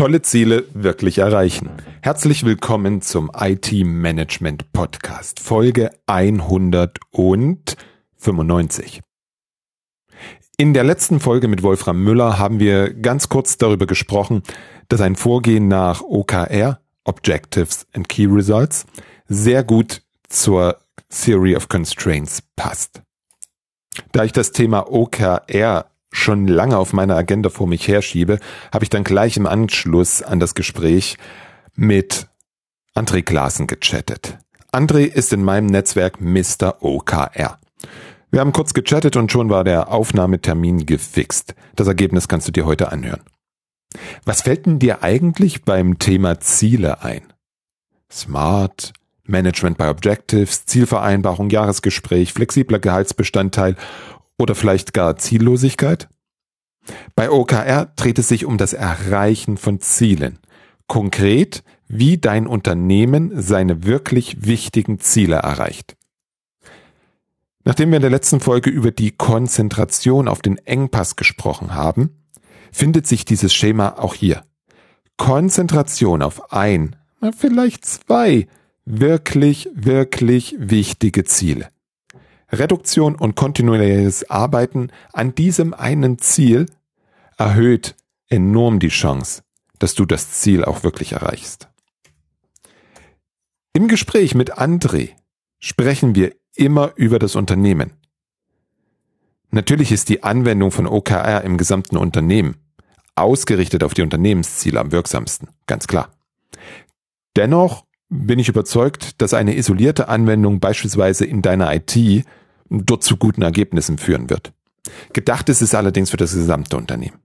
Tolle Ziele wirklich erreichen. Herzlich willkommen zum IT Management Podcast, Folge 195. In der letzten Folge mit Wolfram Müller haben wir ganz kurz darüber gesprochen, dass ein Vorgehen nach OKR, Objectives and Key Results, sehr gut zur Theory of Constraints passt. Da ich das Thema OKR schon lange auf meiner Agenda vor mich herschiebe, habe ich dann gleich im Anschluss an das Gespräch mit André Glasen gechattet. André ist in meinem Netzwerk Mr. OKR. Wir haben kurz gechattet und schon war der Aufnahmetermin gefixt. Das Ergebnis kannst du dir heute anhören. Was fällt denn dir eigentlich beim Thema Ziele ein? Smart, Management by Objectives, Zielvereinbarung, Jahresgespräch, flexibler Gehaltsbestandteil oder vielleicht gar Ziellosigkeit? Bei OKR dreht es sich um das Erreichen von Zielen. Konkret, wie dein Unternehmen seine wirklich wichtigen Ziele erreicht. Nachdem wir in der letzten Folge über die Konzentration auf den Engpass gesprochen haben, findet sich dieses Schema auch hier. Konzentration auf ein, vielleicht zwei wirklich, wirklich wichtige Ziele. Reduktion und kontinuierliches Arbeiten an diesem einen Ziel erhöht enorm die Chance, dass du das Ziel auch wirklich erreichst. Im Gespräch mit André sprechen wir immer über das Unternehmen. Natürlich ist die Anwendung von OKR im gesamten Unternehmen ausgerichtet auf die Unternehmensziele am wirksamsten, ganz klar. Dennoch bin ich überzeugt, dass eine isolierte Anwendung beispielsweise in deiner IT dort zu guten Ergebnissen führen wird. Gedacht ist es allerdings für das gesamte Unternehmen.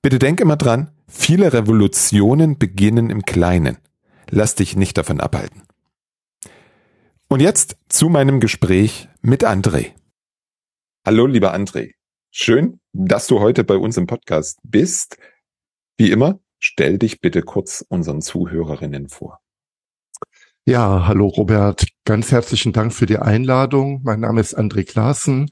Bitte denk immer dran, viele Revolutionen beginnen im Kleinen. Lass dich nicht davon abhalten. Und jetzt zu meinem Gespräch mit André. Hallo, lieber André. Schön, dass du heute bei uns im Podcast bist. Wie immer, stell dich bitte kurz unseren Zuhörerinnen vor. Ja, hallo Robert. Ganz herzlichen Dank für die Einladung. Mein Name ist André Klaassen.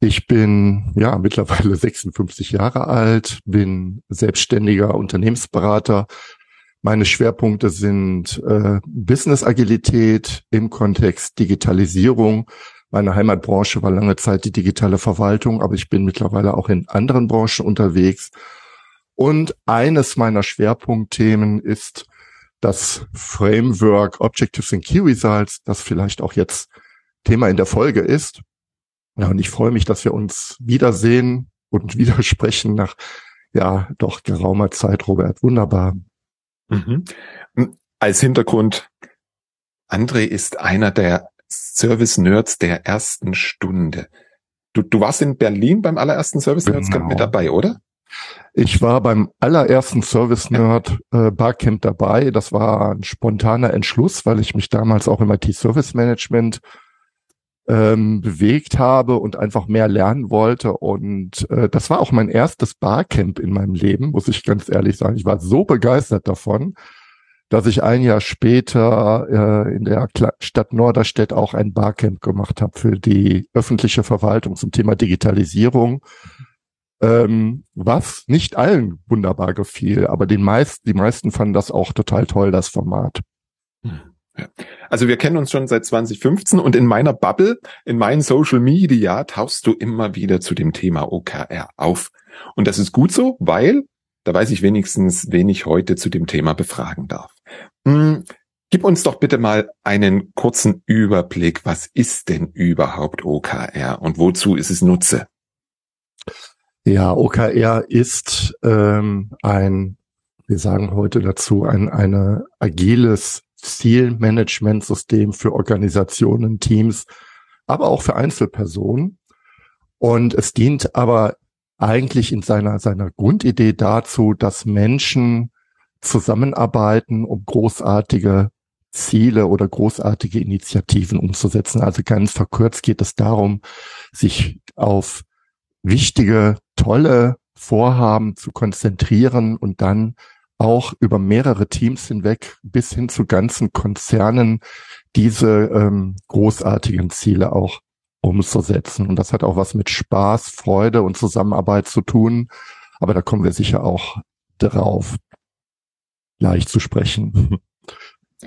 Ich bin ja mittlerweile 56 Jahre alt, bin selbstständiger Unternehmensberater. Meine Schwerpunkte sind äh, Business Agilität im Kontext Digitalisierung. Meine Heimatbranche war lange Zeit die digitale Verwaltung, aber ich bin mittlerweile auch in anderen Branchen unterwegs. Und eines meiner Schwerpunktthemen ist das Framework Objectives and Key Results, das vielleicht auch jetzt Thema in der Folge ist. Ja, und ich freue mich, dass wir uns wiedersehen und widersprechen nach, ja, doch geraumer Zeit, Robert. Wunderbar. Mhm. Als Hintergrund, André ist einer der Service-Nerds der ersten Stunde. Du, du warst in Berlin beim allerersten Service-Nerds genau. mit dabei, oder? Ich war beim allerersten Service Nerd äh, Barcamp dabei. Das war ein spontaner Entschluss, weil ich mich damals auch im IT Service Management ähm, bewegt habe und einfach mehr lernen wollte. Und äh, das war auch mein erstes Barcamp in meinem Leben, muss ich ganz ehrlich sagen. Ich war so begeistert davon, dass ich ein Jahr später äh, in der Stadt Norderstedt auch ein Barcamp gemacht habe für die öffentliche Verwaltung zum Thema Digitalisierung ähm, was nicht allen wunderbar gefiel, aber den meisten, die meisten fanden das auch total toll, das Format. Hm, also wir kennen uns schon seit 2015 und in meiner Bubble, in meinen Social Media tauchst du immer wieder zu dem Thema OKR auf. Und das ist gut so, weil da weiß ich wenigstens, wen ich heute zu dem Thema befragen darf. Hm, gib uns doch bitte mal einen kurzen Überblick. Was ist denn überhaupt OKR und wozu ist es Nutze? Ja, OKR ist ähm, ein, wir sagen heute dazu, ein eine agiles Zielmanagementsystem für Organisationen, Teams, aber auch für Einzelpersonen. Und es dient aber eigentlich in seiner, seiner Grundidee dazu, dass Menschen zusammenarbeiten, um großartige Ziele oder großartige Initiativen umzusetzen. Also ganz verkürzt geht es darum, sich auf wichtige, tolle Vorhaben zu konzentrieren und dann auch über mehrere Teams hinweg bis hin zu ganzen Konzernen diese ähm, großartigen Ziele auch umzusetzen. Und das hat auch was mit Spaß, Freude und Zusammenarbeit zu tun. Aber da kommen wir sicher auch drauf. leicht zu sprechen.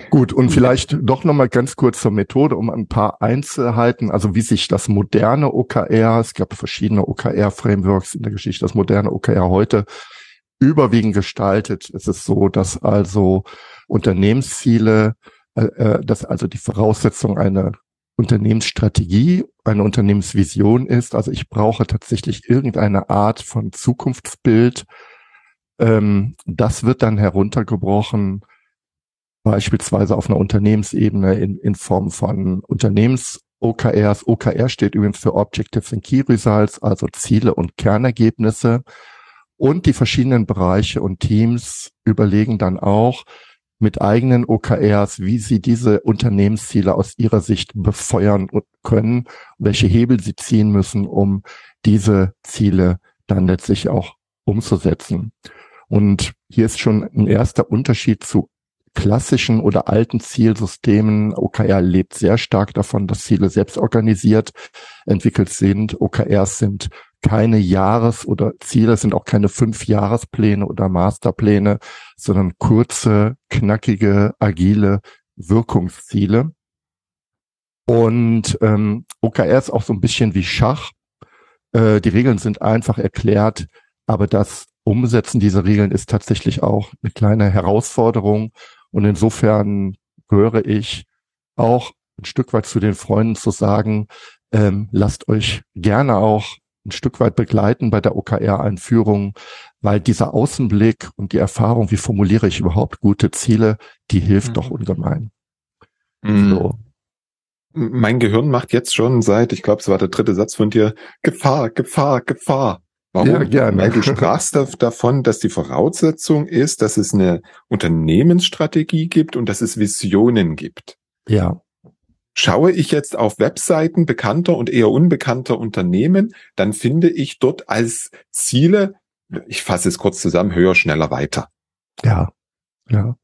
Gut, und vielleicht doch nochmal ganz kurz zur Methode, um ein paar Einzelheiten, also wie sich das moderne OKR, es gab verschiedene OKR-Frameworks in der Geschichte, das moderne OKR heute überwiegend gestaltet. Es ist so, dass also Unternehmensziele, äh, äh dass also die Voraussetzung einer Unternehmensstrategie, eine Unternehmensvision ist. Also ich brauche tatsächlich irgendeine Art von Zukunftsbild. Ähm, das wird dann heruntergebrochen, beispielsweise auf einer Unternehmensebene in, in Form von Unternehmens OKRs. OKR steht übrigens für Objectives and Key Results, also Ziele und Kernergebnisse. Und die verschiedenen Bereiche und Teams überlegen dann auch, mit eigenen OKRs, wie sie diese Unternehmensziele aus ihrer Sicht befeuern können, welche Hebel sie ziehen müssen, um diese Ziele dann letztlich auch umzusetzen. Und hier ist schon ein erster Unterschied zu klassischen oder alten Zielsystemen. OKR lebt sehr stark davon, dass Ziele selbst organisiert entwickelt sind. OKRs sind keine Jahres- oder Ziele, sind auch keine Fünf-Jahrespläne oder Masterpläne, sondern kurze, knackige, agile Wirkungsziele. Und ähm, OKR ist auch so ein bisschen wie Schach. Äh, die Regeln sind einfach erklärt, aber das Umsetzen dieser Regeln ist tatsächlich auch eine kleine Herausforderung. Und insofern gehöre ich auch ein Stück weit zu den Freunden zu sagen, ähm, lasst euch gerne auch ein Stück weit begleiten bei der OKR-Einführung, weil dieser Außenblick und die Erfahrung, wie formuliere ich überhaupt gute Ziele, die hilft mhm. doch ungemein. Mhm. So. Mein Gehirn macht jetzt schon seit, ich glaube, es war der dritte Satz von dir, Gefahr, Gefahr, Gefahr. Warum? Ja, gerne. Weil du sprachst davon, dass die Voraussetzung ist, dass es eine Unternehmensstrategie gibt und dass es Visionen gibt. Ja. Schaue ich jetzt auf Webseiten bekannter und eher unbekannter Unternehmen, dann finde ich dort als Ziele, ich fasse es kurz zusammen, höher, schneller, weiter. Ja, ja.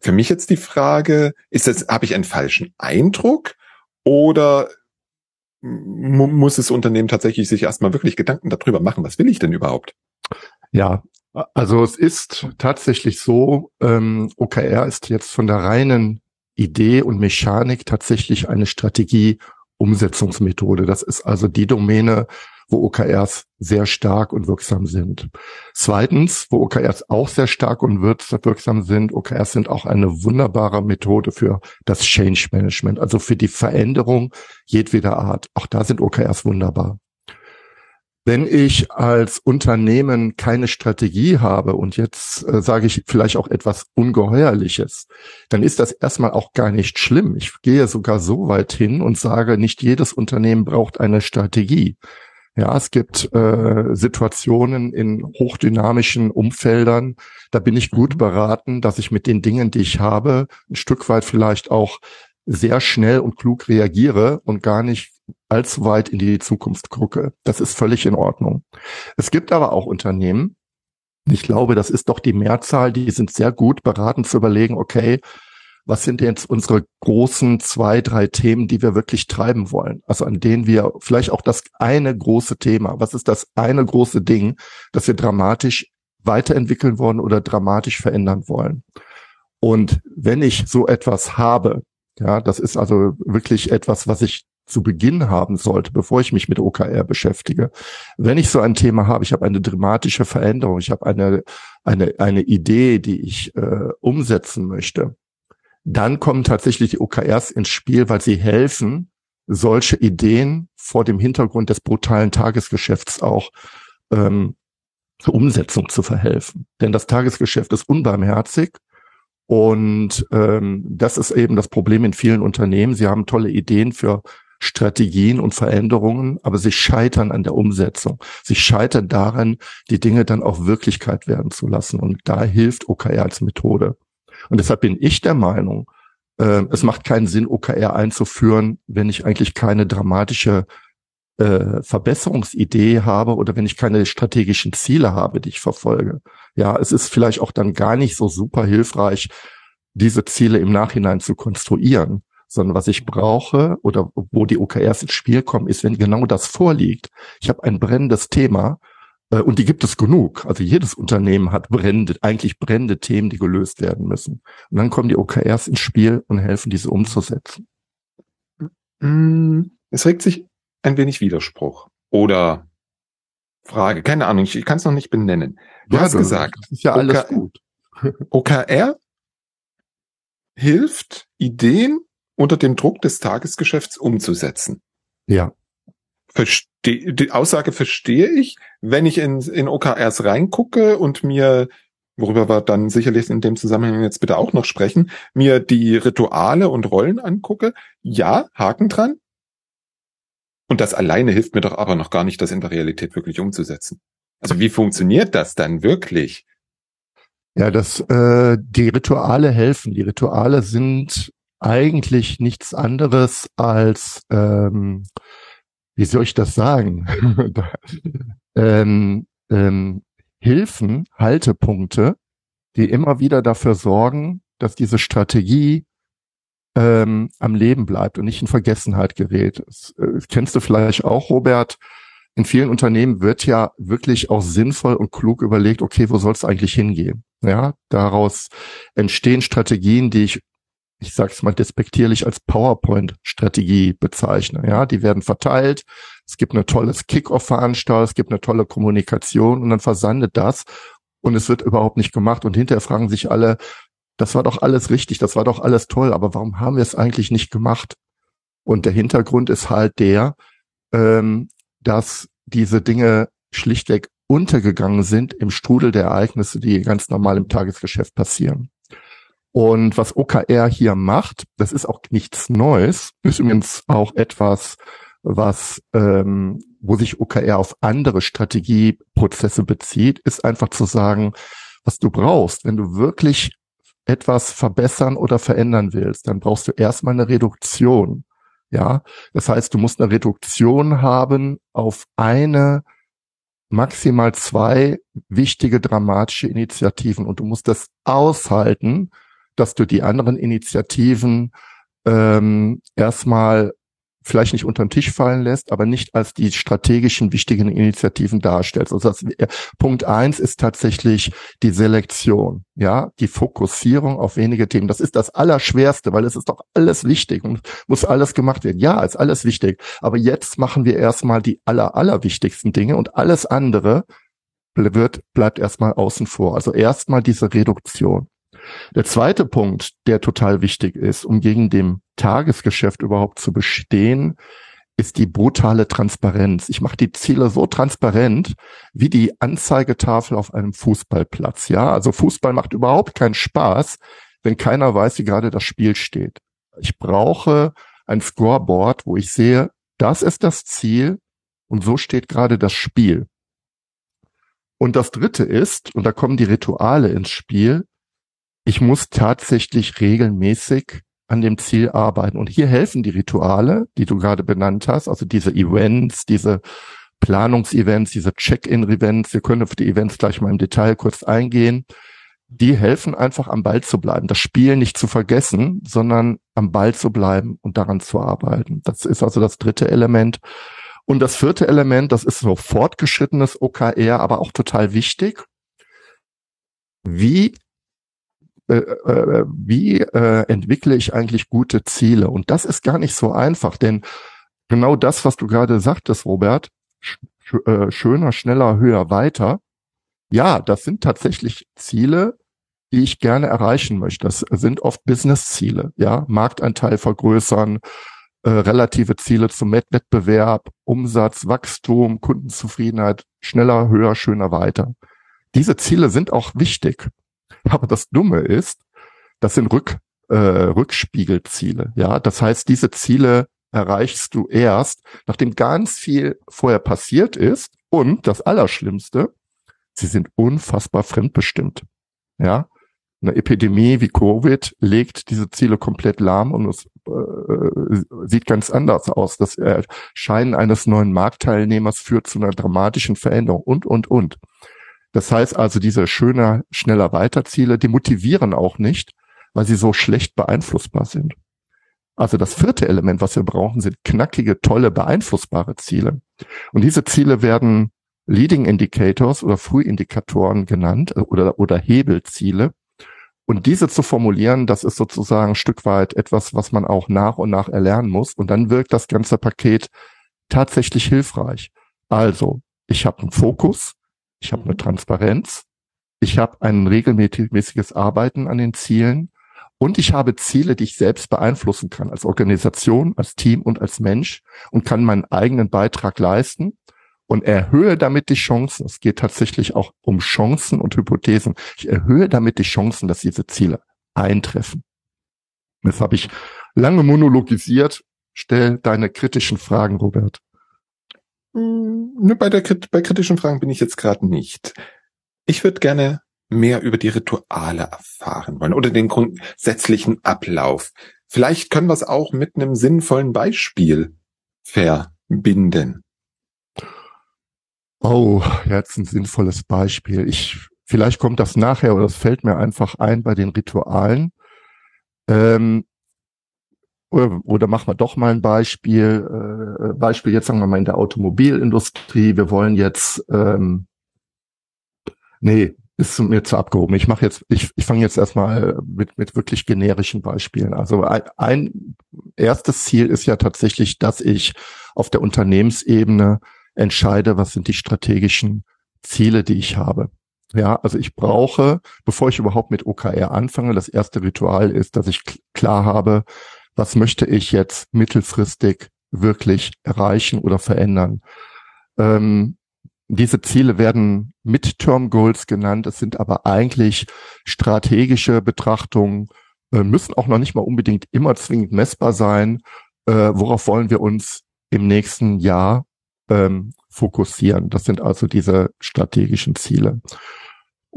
Für mich jetzt die Frage, ist das, habe ich einen falschen Eindruck oder muss das Unternehmen tatsächlich sich erstmal wirklich Gedanken darüber machen, was will ich denn überhaupt? Ja, also es ist tatsächlich so, ähm, OKR ist jetzt von der reinen Idee und Mechanik tatsächlich eine Strategie-Umsetzungsmethode. Das ist also die Domäne, wo OKRs sehr stark und wirksam sind. Zweitens, wo OKRs auch sehr stark und wirksam sind, OKRs sind auch eine wunderbare Methode für das Change Management, also für die Veränderung jedweder Art. Auch da sind OKRs wunderbar. Wenn ich als Unternehmen keine Strategie habe und jetzt äh, sage ich vielleicht auch etwas Ungeheuerliches, dann ist das erstmal auch gar nicht schlimm. Ich gehe sogar so weit hin und sage, nicht jedes Unternehmen braucht eine Strategie. Ja, es gibt äh, Situationen in hochdynamischen Umfeldern, da bin ich gut beraten, dass ich mit den Dingen, die ich habe, ein Stück weit vielleicht auch sehr schnell und klug reagiere und gar nicht allzu weit in die Zukunft gucke. Das ist völlig in Ordnung. Es gibt aber auch Unternehmen, ich glaube, das ist doch die Mehrzahl, die sind sehr gut beraten zu überlegen, okay, was sind jetzt unsere großen zwei, drei Themen, die wir wirklich treiben wollen? Also an denen wir vielleicht auch das eine große Thema, was ist das eine große Ding, das wir dramatisch weiterentwickeln wollen oder dramatisch verändern wollen? Und wenn ich so etwas habe, ja, das ist also wirklich etwas, was ich zu Beginn haben sollte, bevor ich mich mit OKR beschäftige. Wenn ich so ein Thema habe, ich habe eine dramatische Veränderung, ich habe eine, eine, eine Idee, die ich äh, umsetzen möchte, dann kommen tatsächlich die OKRs ins Spiel, weil sie helfen, solche Ideen vor dem Hintergrund des brutalen Tagesgeschäfts auch ähm, zur Umsetzung zu verhelfen. Denn das Tagesgeschäft ist unbarmherzig und ähm, das ist eben das Problem in vielen Unternehmen. Sie haben tolle Ideen für Strategien und Veränderungen, aber sie scheitern an der Umsetzung. Sie scheitern daran, die Dinge dann auch Wirklichkeit werden zu lassen. Und da hilft OKR als Methode. Und deshalb bin ich der Meinung, äh, es macht keinen Sinn, OKR einzuführen, wenn ich eigentlich keine dramatische äh, Verbesserungsidee habe oder wenn ich keine strategischen Ziele habe, die ich verfolge. Ja, es ist vielleicht auch dann gar nicht so super hilfreich, diese Ziele im Nachhinein zu konstruieren, sondern was ich brauche oder wo die OKRs ins Spiel kommen, ist, wenn genau das vorliegt. Ich habe ein brennendes Thema und die gibt es genug. Also jedes Unternehmen hat brennende, eigentlich brennende Themen, die gelöst werden müssen. Und dann kommen die OKRs ins Spiel und helfen, diese umzusetzen. Mm, es regt sich ein wenig Widerspruch oder Frage. Keine Ahnung, ich, ich kann es noch nicht benennen. Du ja, hast gesagt, das ist ja alles OK gut. OKR hilft, Ideen unter dem Druck des Tagesgeschäfts umzusetzen. Ja. Verste die Aussage verstehe ich, wenn ich in, in OKRs reingucke und mir, worüber wir dann sicherlich in dem Zusammenhang jetzt bitte auch noch sprechen, mir die Rituale und Rollen angucke. Ja, Haken dran. Und das alleine hilft mir doch aber noch gar nicht, das in der Realität wirklich umzusetzen. Also wie funktioniert das dann wirklich? Ja, das äh, die Rituale helfen. Die Rituale sind eigentlich nichts anderes als ähm, wie soll ich das sagen? ähm, ähm, Hilfen, Haltepunkte, die immer wieder dafür sorgen, dass diese Strategie ähm, am Leben bleibt und nicht in Vergessenheit gerät. Das, äh, kennst du vielleicht auch, Robert? In vielen Unternehmen wird ja wirklich auch sinnvoll und klug überlegt, okay, wo soll es eigentlich hingehen? Ja, daraus entstehen Strategien, die ich ich sage es mal despektierlich als PowerPoint-Strategie bezeichne. Ja, die werden verteilt. Es gibt eine tolles Kick-Off-Veranstaltung, es gibt eine tolle Kommunikation und dann versandet das und es wird überhaupt nicht gemacht und hinterher fragen sich alle, das war doch alles richtig, das war doch alles toll, aber warum haben wir es eigentlich nicht gemacht? Und der Hintergrund ist halt der, ähm, dass diese Dinge schlichtweg untergegangen sind im Strudel der Ereignisse, die ganz normal im Tagesgeschäft passieren. Und was OKR hier macht, das ist auch nichts Neues, ist übrigens auch etwas, was, ähm, wo sich OKR auf andere Strategieprozesse bezieht, ist einfach zu sagen, was du brauchst, wenn du wirklich etwas verbessern oder verändern willst, dann brauchst du erstmal eine Reduktion. Ja, das heißt, du musst eine Reduktion haben auf eine, maximal zwei wichtige dramatische Initiativen und du musst das aushalten, dass du die anderen Initiativen ähm, erstmal vielleicht nicht unter den Tisch fallen lässt, aber nicht als die strategischen wichtigen Initiativen darstellst. Also das, äh, Punkt eins ist tatsächlich die Selektion, ja, die Fokussierung auf wenige Themen. Das ist das Allerschwerste, weil es ist doch alles wichtig und muss alles gemacht werden. Ja, ist alles wichtig. Aber jetzt machen wir erstmal die aller, allerwichtigsten Dinge und alles andere wird, bleibt erstmal außen vor. Also erstmal diese Reduktion. Der zweite Punkt, der total wichtig ist, um gegen dem Tagesgeschäft überhaupt zu bestehen, ist die brutale Transparenz. Ich mache die Ziele so transparent wie die Anzeigetafel auf einem Fußballplatz. Ja, also Fußball macht überhaupt keinen Spaß, wenn keiner weiß, wie gerade das Spiel steht. Ich brauche ein Scoreboard, wo ich sehe, das ist das Ziel und so steht gerade das Spiel. Und das dritte ist, und da kommen die Rituale ins Spiel, ich muss tatsächlich regelmäßig an dem Ziel arbeiten. Und hier helfen die Rituale, die du gerade benannt hast, also diese Events, diese Planungsevents, diese Check-in-Events. Wir können auf die Events gleich mal im Detail kurz eingehen. Die helfen einfach am Ball zu bleiben, das Spiel nicht zu vergessen, sondern am Ball zu bleiben und daran zu arbeiten. Das ist also das dritte Element. Und das vierte Element, das ist so fortgeschrittenes OKR, aber auch total wichtig. Wie äh, äh, wie äh, entwickle ich eigentlich gute Ziele? Und das ist gar nicht so einfach, denn genau das, was du gerade sagtest, Robert, sch äh, schöner, schneller, höher, weiter, ja, das sind tatsächlich Ziele, die ich gerne erreichen möchte. Das sind oft Business-Ziele, ja, Marktanteil vergrößern, äh, relative Ziele zum Wettbewerb, Umsatz, Wachstum, Kundenzufriedenheit, schneller, höher, schöner, weiter. Diese Ziele sind auch wichtig. Aber das Dumme ist, das sind Rück, äh, Rückspiegelziele. Ja, das heißt, diese Ziele erreichst du erst, nachdem ganz viel vorher passiert ist. Und das Allerschlimmste, sie sind unfassbar fremdbestimmt. Ja, eine Epidemie wie Covid legt diese Ziele komplett lahm und es äh, sieht ganz anders aus. Das Erscheinen eines neuen Marktteilnehmers führt zu einer dramatischen Veränderung und, und, und. Das heißt also, diese schöner, schneller Weiterziele, die motivieren auch nicht, weil sie so schlecht beeinflussbar sind. Also das vierte Element, was wir brauchen, sind knackige, tolle, beeinflussbare Ziele. Und diese Ziele werden Leading Indicators oder Frühindikatoren genannt äh, oder, oder Hebelziele. Und diese zu formulieren, das ist sozusagen ein Stück weit etwas, was man auch nach und nach erlernen muss. Und dann wirkt das ganze Paket tatsächlich hilfreich. Also, ich habe einen Fokus, ich habe eine Transparenz, ich habe ein regelmäßiges Arbeiten an den Zielen und ich habe Ziele, die ich selbst beeinflussen kann, als Organisation, als Team und als Mensch und kann meinen eigenen Beitrag leisten und erhöhe damit die Chancen. Es geht tatsächlich auch um Chancen und Hypothesen. Ich erhöhe damit die Chancen, dass diese Ziele eintreffen. Das habe ich lange monologisiert. Stell deine kritischen Fragen, Robert. Hm, bei, der, bei kritischen Fragen bin ich jetzt gerade nicht. Ich würde gerne mehr über die Rituale erfahren wollen oder den grundsätzlichen Ablauf. Vielleicht können wir es auch mit einem sinnvollen Beispiel verbinden. Oh, jetzt ein sinnvolles Beispiel. Ich, vielleicht kommt das nachher oder es fällt mir einfach ein bei den Ritualen. Ähm, oder, oder machen wir doch mal ein Beispiel. Äh, Beispiel jetzt sagen wir mal in der Automobilindustrie. Wir wollen jetzt, ähm, nee, ist mir zu abgehoben. Ich mache jetzt, ich, ich fange jetzt erstmal mit, mit wirklich generischen Beispielen. Also ein, ein erstes Ziel ist ja tatsächlich, dass ich auf der Unternehmensebene entscheide, was sind die strategischen Ziele, die ich habe. Ja, also ich brauche, bevor ich überhaupt mit OKR anfange, das erste Ritual ist, dass ich klar habe, was möchte ich jetzt mittelfristig wirklich erreichen oder verändern. Ähm, diese Ziele werden Midterm Goals genannt. Es sind aber eigentlich strategische Betrachtungen, äh, müssen auch noch nicht mal unbedingt immer zwingend messbar sein. Äh, worauf wollen wir uns im nächsten Jahr ähm, fokussieren. Das sind also diese strategischen Ziele.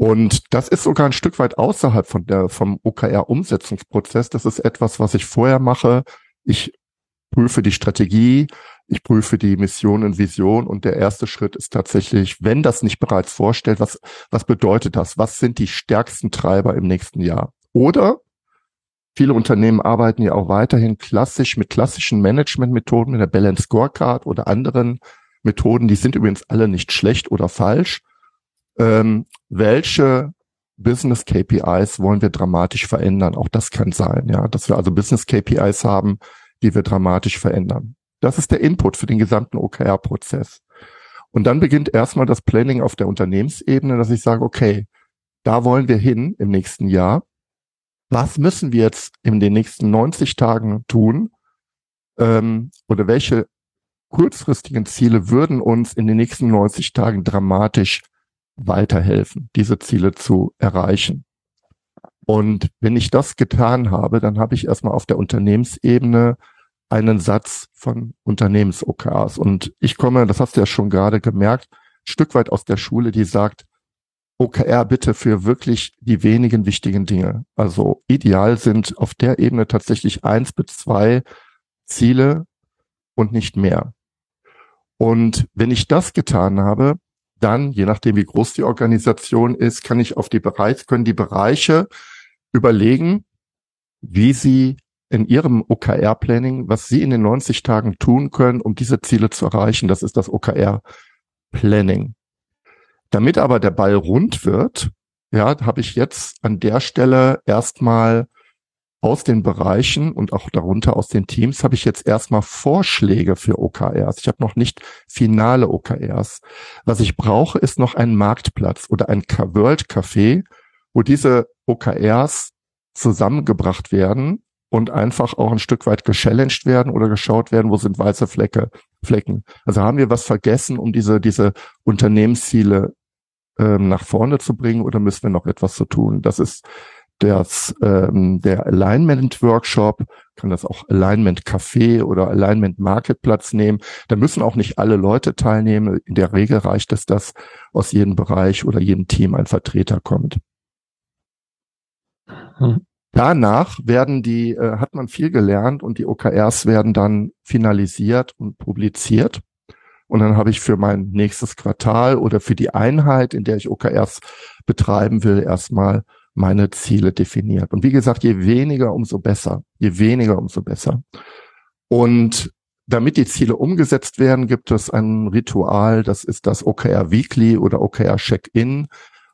Und das ist sogar ein Stück weit außerhalb von der, vom OKR-Umsetzungsprozess. Das ist etwas, was ich vorher mache. Ich prüfe die Strategie, ich prüfe die Mission und Vision und der erste Schritt ist tatsächlich, wenn das nicht bereits vorstellt, was, was bedeutet das? Was sind die stärksten Treiber im nächsten Jahr? Oder viele Unternehmen arbeiten ja auch weiterhin klassisch mit klassischen Managementmethoden, mit der Balance Scorecard oder anderen Methoden, die sind übrigens alle nicht schlecht oder falsch. Ähm, welche Business KPIs wollen wir dramatisch verändern? Auch das kann sein, ja, dass wir also Business KPIs haben, die wir dramatisch verändern. Das ist der Input für den gesamten OKR-Prozess. Und dann beginnt erstmal das Planning auf der Unternehmensebene, dass ich sage, okay, da wollen wir hin im nächsten Jahr. Was müssen wir jetzt in den nächsten 90 Tagen tun? Ähm, oder welche kurzfristigen Ziele würden uns in den nächsten 90 Tagen dramatisch weiterhelfen, diese Ziele zu erreichen. Und wenn ich das getan habe, dann habe ich erstmal auf der Unternehmensebene einen Satz von Unternehmens-OKRs. Und ich komme, das hast du ja schon gerade gemerkt, Stück weit aus der Schule, die sagt, OKR bitte für wirklich die wenigen wichtigen Dinge. Also ideal sind auf der Ebene tatsächlich eins bis zwei Ziele und nicht mehr. Und wenn ich das getan habe, dann, je nachdem wie groß die Organisation ist, kann ich auf die Bereiche, können die Bereiche überlegen, wie sie in ihrem OKR-Planning, was sie in den 90 Tagen tun können, um diese Ziele zu erreichen. Das ist das OKR-Planning. Damit aber der Ball rund wird, ja, habe ich jetzt an der Stelle erstmal aus den Bereichen und auch darunter aus den Teams habe ich jetzt erstmal Vorschläge für OKRs. Ich habe noch nicht finale OKRs. Was ich brauche, ist noch ein Marktplatz oder ein World Café, wo diese OKRs zusammengebracht werden und einfach auch ein Stück weit gechallenged werden oder geschaut werden, wo sind weiße Flecke, Flecken. Also haben wir was vergessen, um diese, diese Unternehmensziele ähm, nach vorne zu bringen oder müssen wir noch etwas zu tun? Das ist das, ähm, der Alignment Workshop, kann das auch Alignment Café oder Alignment Marketplatz nehmen. Da müssen auch nicht alle Leute teilnehmen. In der Regel reicht es, dass aus jedem Bereich oder jedem Team ein Vertreter kommt. Hm. Danach werden die, äh, hat man viel gelernt und die OKRs werden dann finalisiert und publiziert. Und dann habe ich für mein nächstes Quartal oder für die Einheit, in der ich OKRs betreiben will, erstmal meine Ziele definiert. Und wie gesagt, je weniger, umso besser. Je weniger, umso besser. Und damit die Ziele umgesetzt werden, gibt es ein Ritual, das ist das OKR Weekly oder OKR Check-in,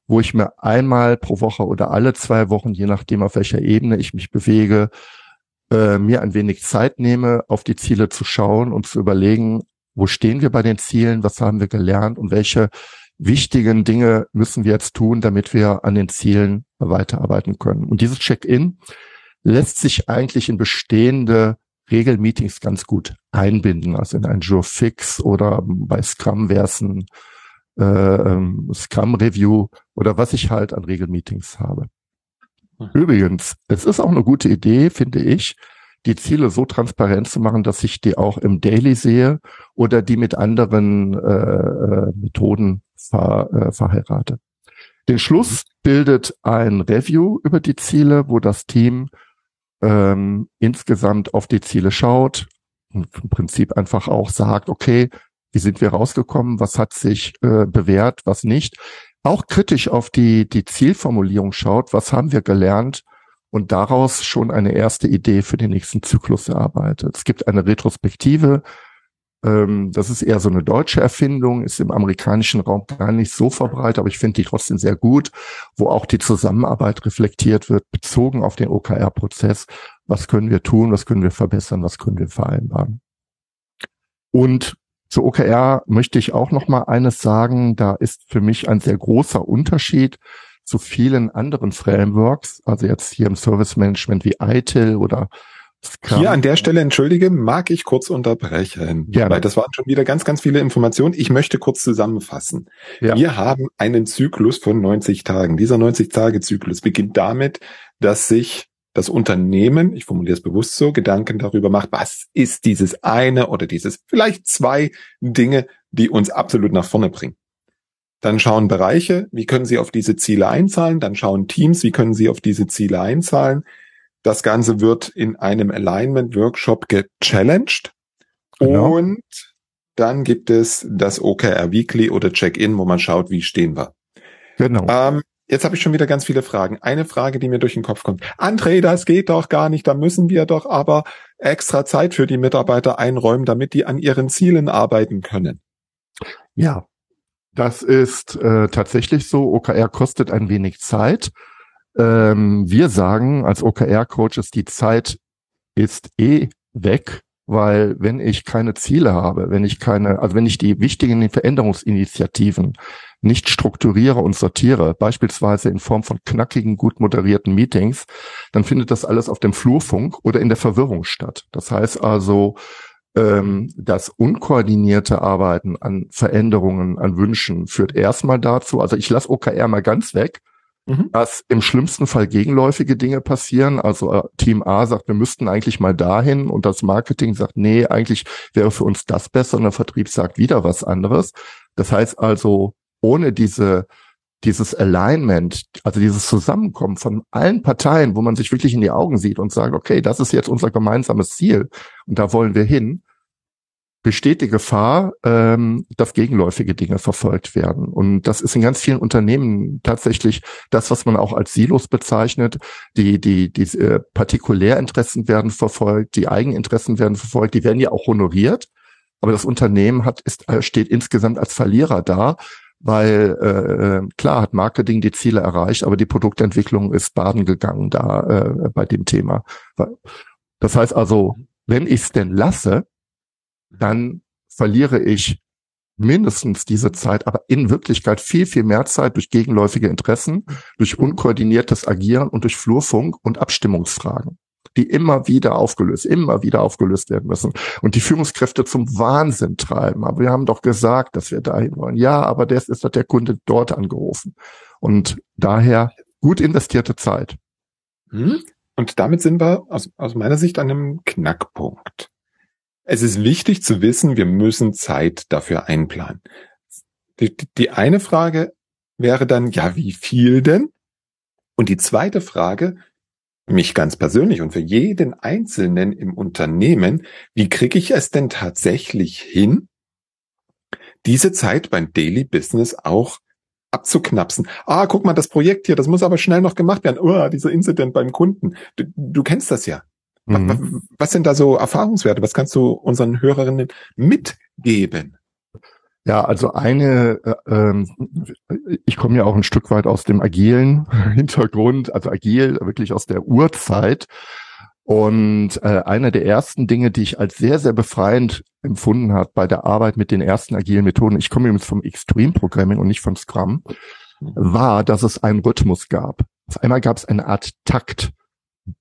wo ich mir einmal pro Woche oder alle zwei Wochen, je nachdem auf welcher Ebene ich mich bewege, äh, mir ein wenig Zeit nehme, auf die Ziele zu schauen und zu überlegen, wo stehen wir bei den Zielen, was haben wir gelernt und welche wichtigen Dinge müssen wir jetzt tun, damit wir an den Zielen weiterarbeiten können. Und dieses Check-in lässt sich eigentlich in bestehende Regelmeetings ganz gut einbinden, also in ein Jour fix oder bei Scrum wäre es ein äh, ähm, Scrum Review oder was ich halt an Regelmeetings habe. Hm. Übrigens, es ist auch eine gute Idee, finde ich, die Ziele so transparent zu machen, dass ich die auch im Daily sehe oder die mit anderen äh, äh, Methoden ver, äh, verheirate. Den Schluss bildet ein Review über die Ziele, wo das Team ähm, insgesamt auf die Ziele schaut und im Prinzip einfach auch sagt, okay, wie sind wir rausgekommen, was hat sich äh, bewährt, was nicht. Auch kritisch auf die, die Zielformulierung schaut, was haben wir gelernt und daraus schon eine erste Idee für den nächsten Zyklus erarbeitet. Es gibt eine Retrospektive, ähm, das ist eher so eine deutsche Erfindung, ist im amerikanischen Raum gar nicht so verbreitet, aber ich finde die trotzdem sehr gut, wo auch die Zusammenarbeit reflektiert wird, bezogen auf den OKR-Prozess. Was können wir tun, was können wir verbessern, was können wir vereinbaren? Und zu OKR möchte ich auch noch mal eines sagen. Da ist für mich ein sehr großer Unterschied zu vielen anderen Frameworks, also jetzt hier im Service Management wie ITIL oder hier an der Stelle, entschuldige, mag ich kurz unterbrechen, Gerne. weil das waren schon wieder ganz, ganz viele Informationen. Ich möchte kurz zusammenfassen. Ja. Wir haben einen Zyklus von 90 Tagen. Dieser 90-Tage-Zyklus beginnt damit, dass sich das Unternehmen, ich formuliere es bewusst so, Gedanken darüber macht, was ist dieses eine oder dieses vielleicht zwei Dinge, die uns absolut nach vorne bringen. Dann schauen Bereiche, wie können sie auf diese Ziele einzahlen. Dann schauen Teams, wie können sie auf diese Ziele einzahlen. Das Ganze wird in einem Alignment-Workshop gechallenged. Genau. Und dann gibt es das OKR Weekly oder Check-in, wo man schaut, wie stehen wir. Genau. Ähm, jetzt habe ich schon wieder ganz viele Fragen. Eine Frage, die mir durch den Kopf kommt. André, das geht doch gar nicht. Da müssen wir doch aber extra Zeit für die Mitarbeiter einräumen, damit die an ihren Zielen arbeiten können. Ja, das ist äh, tatsächlich so. OKR kostet ein wenig Zeit. Ähm, wir sagen als OKR-Coaches, die Zeit ist eh weg, weil wenn ich keine Ziele habe, wenn ich keine, also wenn ich die wichtigen Veränderungsinitiativen nicht strukturiere und sortiere, beispielsweise in Form von knackigen, gut moderierten Meetings, dann findet das alles auf dem Flurfunk oder in der Verwirrung statt. Das heißt also, ähm, das unkoordinierte Arbeiten an Veränderungen, an Wünschen führt erstmal dazu, also ich lasse OKR mal ganz weg, mhm. dass im schlimmsten Fall gegenläufige Dinge passieren. Also äh, Team A sagt, wir müssten eigentlich mal dahin und das Marketing sagt, nee, eigentlich wäre für uns das besser und der Vertrieb sagt wieder was anderes. Das heißt also, ohne diese dieses Alignment, also dieses Zusammenkommen von allen Parteien, wo man sich wirklich in die Augen sieht und sagt, okay, das ist jetzt unser gemeinsames Ziel und da wollen wir hin, besteht die Gefahr, ähm, dass gegenläufige Dinge verfolgt werden. Und das ist in ganz vielen Unternehmen tatsächlich das, was man auch als Silos bezeichnet. Die, die, die äh, Partikulärinteressen werden verfolgt, die Eigeninteressen werden verfolgt, die werden ja auch honoriert. Aber das Unternehmen hat, ist, äh, steht insgesamt als Verlierer da, weil äh, äh, klar hat Marketing die Ziele erreicht, aber die Produktentwicklung ist baden gegangen da äh, bei dem Thema. Das heißt also, wenn ich es denn lasse, dann verliere ich mindestens diese Zeit, aber in Wirklichkeit viel, viel mehr Zeit durch gegenläufige Interessen, durch unkoordiniertes Agieren und durch Flurfunk und Abstimmungsfragen, die immer wieder aufgelöst, immer wieder aufgelöst werden müssen und die Führungskräfte zum Wahnsinn treiben. Aber wir haben doch gesagt, dass wir dahin wollen. Ja, aber das ist hat der Kunde dort angerufen. Und daher gut investierte Zeit. Hm? Und damit sind wir aus, aus meiner Sicht an einem Knackpunkt. Es ist wichtig zu wissen, wir müssen Zeit dafür einplanen. Die, die eine Frage wäre dann, ja, wie viel denn? Und die zweite Frage, mich ganz persönlich und für jeden Einzelnen im Unternehmen, wie kriege ich es denn tatsächlich hin, diese Zeit beim Daily Business auch abzuknapsen. Ah, guck mal, das Projekt hier, das muss aber schnell noch gemacht werden. Oh, dieser Incident beim Kunden. Du, du kennst das ja. Mhm. Was sind da so Erfahrungswerte? Was kannst du unseren Hörerinnen mitgeben? Ja, also eine, äh, ähm, ich komme ja auch ein Stück weit aus dem agilen Hintergrund, also agil wirklich aus der Urzeit. Und äh, eine der ersten Dinge, die ich als sehr, sehr befreiend empfunden hat bei der Arbeit mit den ersten agilen Methoden, ich komme übrigens vom Extreme Programming und nicht vom Scrum, mhm. war, dass es einen Rhythmus gab. Auf einmal gab es eine Art Takt,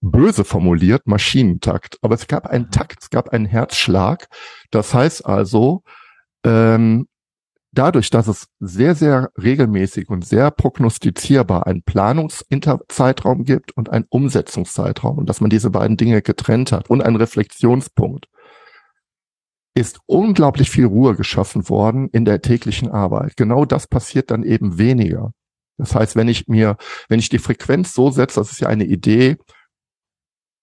böse formuliert, Maschinentakt. Aber es gab einen Takt, es gab einen Herzschlag. Das heißt also, ähm, dadurch, dass es sehr, sehr regelmäßig und sehr prognostizierbar einen Planungszeitraum gibt und einen Umsetzungszeitraum und dass man diese beiden Dinge getrennt hat und einen Reflexionspunkt, ist unglaublich viel Ruhe geschaffen worden in der täglichen Arbeit. Genau das passiert dann eben weniger. Das heißt, wenn ich mir, wenn ich die Frequenz so setze, das ist ja eine Idee,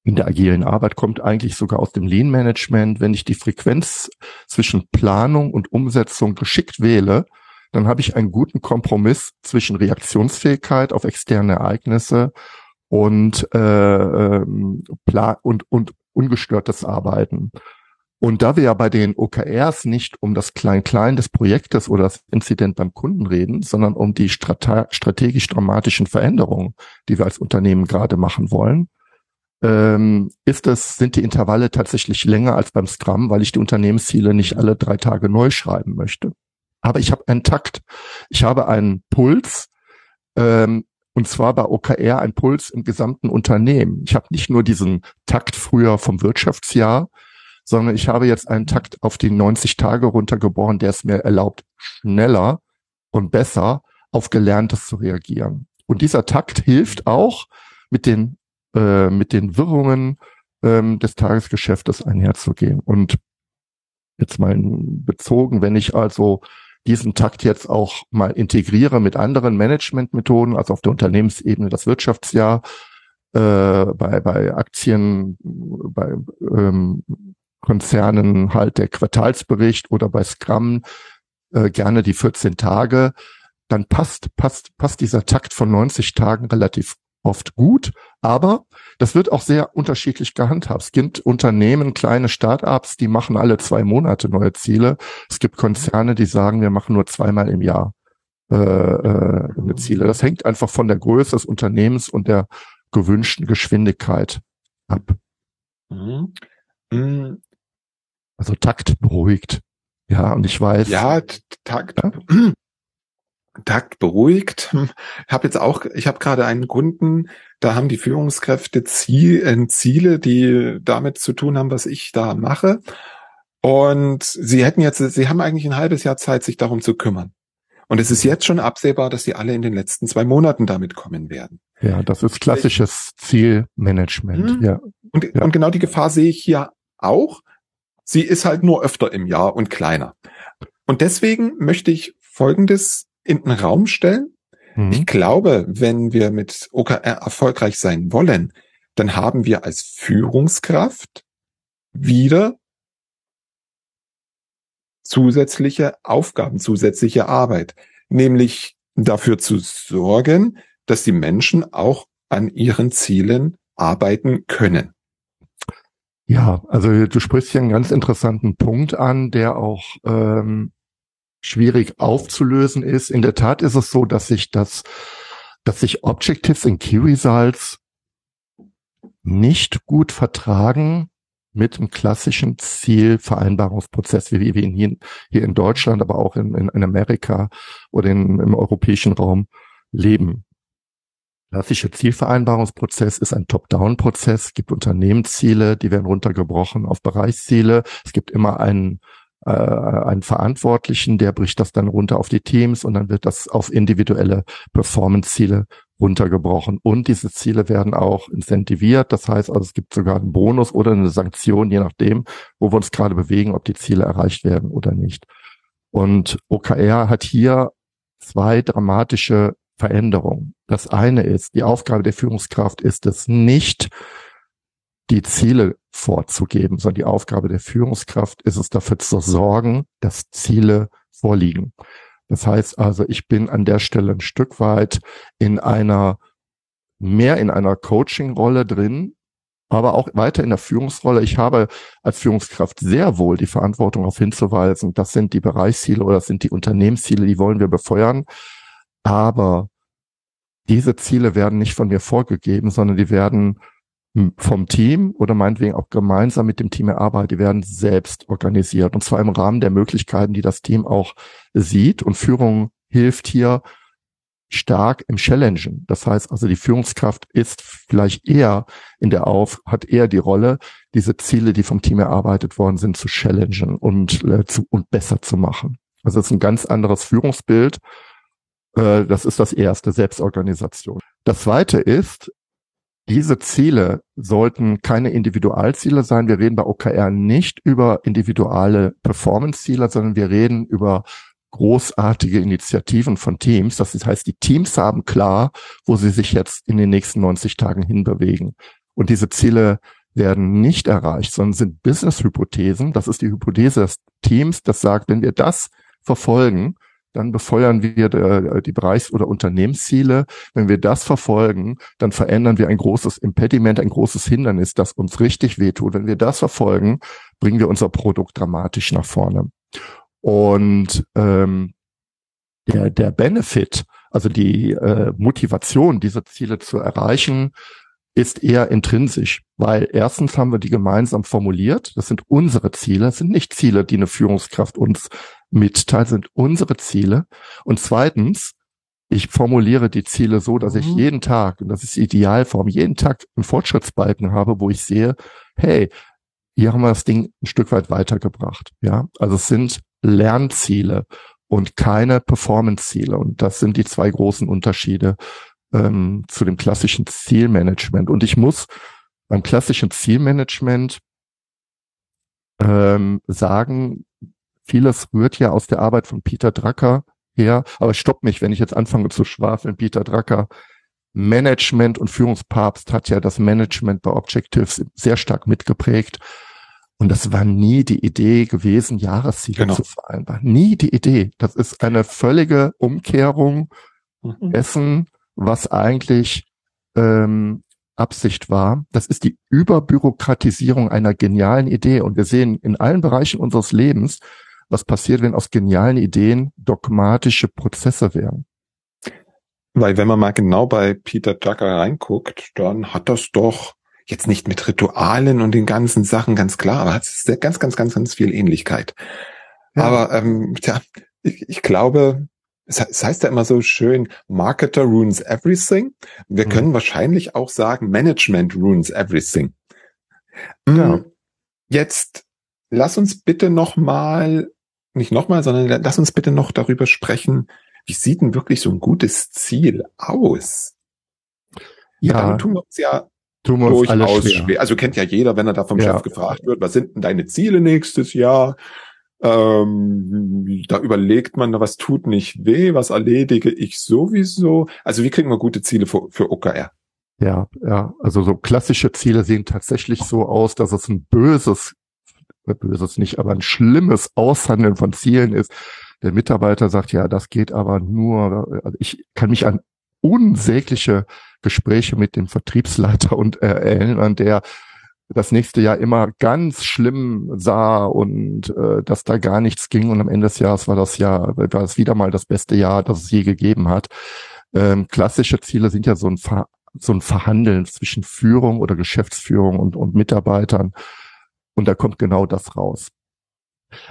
in der agilen Arbeit kommt eigentlich sogar aus dem Lean Management. Wenn ich die Frequenz zwischen Planung und Umsetzung geschickt wähle, dann habe ich einen guten Kompromiss zwischen Reaktionsfähigkeit auf externe Ereignisse und, äh, ähm, und, und ungestörtes Arbeiten. Und da wir ja bei den OKRs nicht um das Klein-Klein des Projektes oder das Inzident beim Kunden reden, sondern um die strategisch dramatischen Veränderungen, die wir als Unternehmen gerade machen wollen, ähm, ist das, sind die Intervalle tatsächlich länger als beim Scrum, weil ich die Unternehmensziele nicht alle drei Tage neu schreiben möchte. Aber ich habe einen Takt. Ich habe einen Puls, ähm, und zwar bei OKR ein Puls im gesamten Unternehmen. Ich habe nicht nur diesen Takt früher vom Wirtschaftsjahr, sondern ich habe jetzt einen Takt auf die 90 Tage runtergebrochen, der es mir erlaubt, schneller und besser auf Gelerntes zu reagieren. Und dieser Takt hilft auch, mit den äh, mit den Wirrungen ähm, des Tagesgeschäftes einherzugehen. Und jetzt mal bezogen, wenn ich also diesen Takt jetzt auch mal integriere mit anderen Managementmethoden, also auf der Unternehmensebene das Wirtschaftsjahr, äh, bei, bei Aktien, bei ähm, Konzernen halt der Quartalsbericht oder bei Scrum äh, gerne die 14 Tage, dann passt, passt, passt dieser Takt von 90 Tagen relativ oft gut, aber das wird auch sehr unterschiedlich gehandhabt. Es gibt Unternehmen, kleine Start-ups, die machen alle zwei Monate neue Ziele. Es gibt Konzerne, die sagen, wir machen nur zweimal im Jahr äh, äh, Ziele. Das hängt einfach von der Größe des Unternehmens und der gewünschten Geschwindigkeit ab. Mhm. Mhm. Also Takt beruhigt. Ja, und ich weiß. Ja, Takt. Ja? Takt beruhigt. Hm, habe jetzt auch, ich habe gerade einen Kunden, da haben die Führungskräfte Ziel, äh, Ziele, die damit zu tun haben, was ich da mache. Und sie hätten jetzt, sie haben eigentlich ein halbes Jahr Zeit, sich darum zu kümmern. Und es ist jetzt schon absehbar, dass sie alle in den letzten zwei Monaten damit kommen werden. Ja, das ist klassisches Zielmanagement. Mhm. Ja. Und, ja. und genau die Gefahr sehe ich hier auch. Sie ist halt nur öfter im Jahr und kleiner. Und deswegen möchte ich Folgendes in den Raum stellen. Mhm. Ich glaube, wenn wir mit OKR erfolgreich sein wollen, dann haben wir als Führungskraft wieder zusätzliche Aufgaben, zusätzliche Arbeit, nämlich dafür zu sorgen, dass die Menschen auch an ihren Zielen arbeiten können. Ja, also du sprichst hier einen ganz interessanten Punkt an, der auch ähm, schwierig aufzulösen ist. In der Tat ist es so, dass sich das, dass sich Objectives in Key Results nicht gut vertragen mit dem klassischen Zielvereinbarungsprozess, wie wir ihn hier, hier in Deutschland, aber auch in, in Amerika oder in, im europäischen Raum leben. Klassischer Zielvereinbarungsprozess ist ein Top-Down-Prozess. Es gibt Unternehmensziele, die werden runtergebrochen auf Bereichsziele. Es gibt immer einen äh, einen Verantwortlichen, der bricht das dann runter auf die Teams und dann wird das auf individuelle Performance-Ziele runtergebrochen. Und diese Ziele werden auch incentiviert. Das heißt also, es gibt sogar einen Bonus oder eine Sanktion, je nachdem, wo wir uns gerade bewegen, ob die Ziele erreicht werden oder nicht. Und OKR hat hier zwei dramatische Veränderungen. Das eine ist, die Aufgabe der Führungskraft ist es nicht, die Ziele vorzugeben, sondern die Aufgabe der Führungskraft ist es dafür zu sorgen, dass Ziele vorliegen. Das heißt also, ich bin an der Stelle ein Stück weit in einer, mehr in einer Coaching-Rolle drin, aber auch weiter in der Führungsrolle. Ich habe als Führungskraft sehr wohl die Verantwortung darauf hinzuweisen, das sind die Bereichsziele oder das sind die Unternehmensziele, die wollen wir befeuern. Aber diese Ziele werden nicht von mir vorgegeben, sondern die werden vom Team oder meinetwegen auch gemeinsam mit dem Team erarbeitet, die werden selbst organisiert und zwar im Rahmen der Möglichkeiten, die das Team auch sieht und Führung hilft hier stark im Challengen. Das heißt also, die Führungskraft ist vielleicht eher in der Auf, hat eher die Rolle, diese Ziele, die vom Team erarbeitet worden sind, zu challengen und, äh, zu, und besser zu machen. Also das ist ein ganz anderes Führungsbild. Äh, das ist das erste, Selbstorganisation. Das zweite ist, diese Ziele sollten keine Individualziele sein. Wir reden bei OKR nicht über individuelle Performance-Ziele, sondern wir reden über großartige Initiativen von Teams. Das heißt, die Teams haben klar, wo sie sich jetzt in den nächsten 90 Tagen hinbewegen. Und diese Ziele werden nicht erreicht, sondern sind Business-Hypothesen. Das ist die Hypothese des Teams, das sagt, wenn wir das verfolgen, dann befeuern wir äh, die Bereichs- oder Unternehmensziele. Wenn wir das verfolgen, dann verändern wir ein großes Impediment, ein großes Hindernis, das uns richtig wehtut. Wenn wir das verfolgen, bringen wir unser Produkt dramatisch nach vorne. Und ähm, der, der Benefit, also die äh, Motivation, diese Ziele zu erreichen, ist eher intrinsisch, weil erstens haben wir die gemeinsam formuliert. Das sind unsere Ziele, das sind nicht Ziele, die eine Führungskraft uns mitteilt, sind unsere Ziele. Und zweitens, ich formuliere die Ziele so, dass ich mhm. jeden Tag, und das ist die Idealform, jeden Tag einen Fortschrittsbalken habe, wo ich sehe, hey, hier haben wir das Ding ein Stück weit weitergebracht. Ja, also es sind Lernziele und keine Performance-Ziele. Und das sind die zwei großen Unterschiede ähm, zu dem klassischen Zielmanagement. Und ich muss beim klassischen Zielmanagement ähm, sagen, vieles rührt ja aus der Arbeit von Peter Drucker her. Aber stopp mich, wenn ich jetzt anfange zu schwafeln. Peter Drucker, Management und Führungspapst hat ja das Management bei Objectives sehr stark mitgeprägt. Und das war nie die Idee gewesen, Jahresziele genau. zu vereinbaren. Nie die Idee. Das ist eine völlige Umkehrung mhm. dessen, was eigentlich ähm, Absicht war. Das ist die Überbürokratisierung einer genialen Idee. Und wir sehen in allen Bereichen unseres Lebens, was passiert, wenn aus genialen Ideen dogmatische Prozesse werden. Weil wenn man mal genau bei Peter Drucker reinguckt, dann hat das doch Jetzt nicht mit Ritualen und den ganzen Sachen, ganz klar, aber hat ganz, ganz, ganz, ganz viel Ähnlichkeit. Ja. Aber ähm, tja, ich, ich glaube, es, heißt ja immer so schön, Marketer ruins everything. Wir mhm. können wahrscheinlich auch sagen, Management ruins everything. Ja. Mm, jetzt lass uns bitte noch mal, nicht noch mal, sondern lass uns bitte noch darüber sprechen, wie sieht denn wirklich so ein gutes Ziel aus? Ja. Dann tun wir uns ja tun wir durchaus schwer. schwer. Also kennt ja jeder, wenn er da vom ja. Chef gefragt wird, was sind denn deine Ziele nächstes Jahr? Ähm, da überlegt man, was tut nicht weh, was erledige ich sowieso. Also wie kriegen wir gute Ziele für, für OKR? Ja, ja, also so klassische Ziele sehen tatsächlich so aus, dass es ein böses, äh, böses nicht, aber ein schlimmes Aushandeln von Zielen ist. Der Mitarbeiter sagt, ja, das geht aber nur, also ich kann mich an unsägliche Gespräche mit dem Vertriebsleiter und äh, erinnern, der das nächste Jahr immer ganz schlimm sah und äh, dass da gar nichts ging und am Ende des Jahres war das Jahr, war es wieder mal das beste Jahr, das es je gegeben hat. Ähm, klassische Ziele sind ja so ein, Ver so ein Verhandeln zwischen Führung oder Geschäftsführung und, und Mitarbeitern und da kommt genau das raus.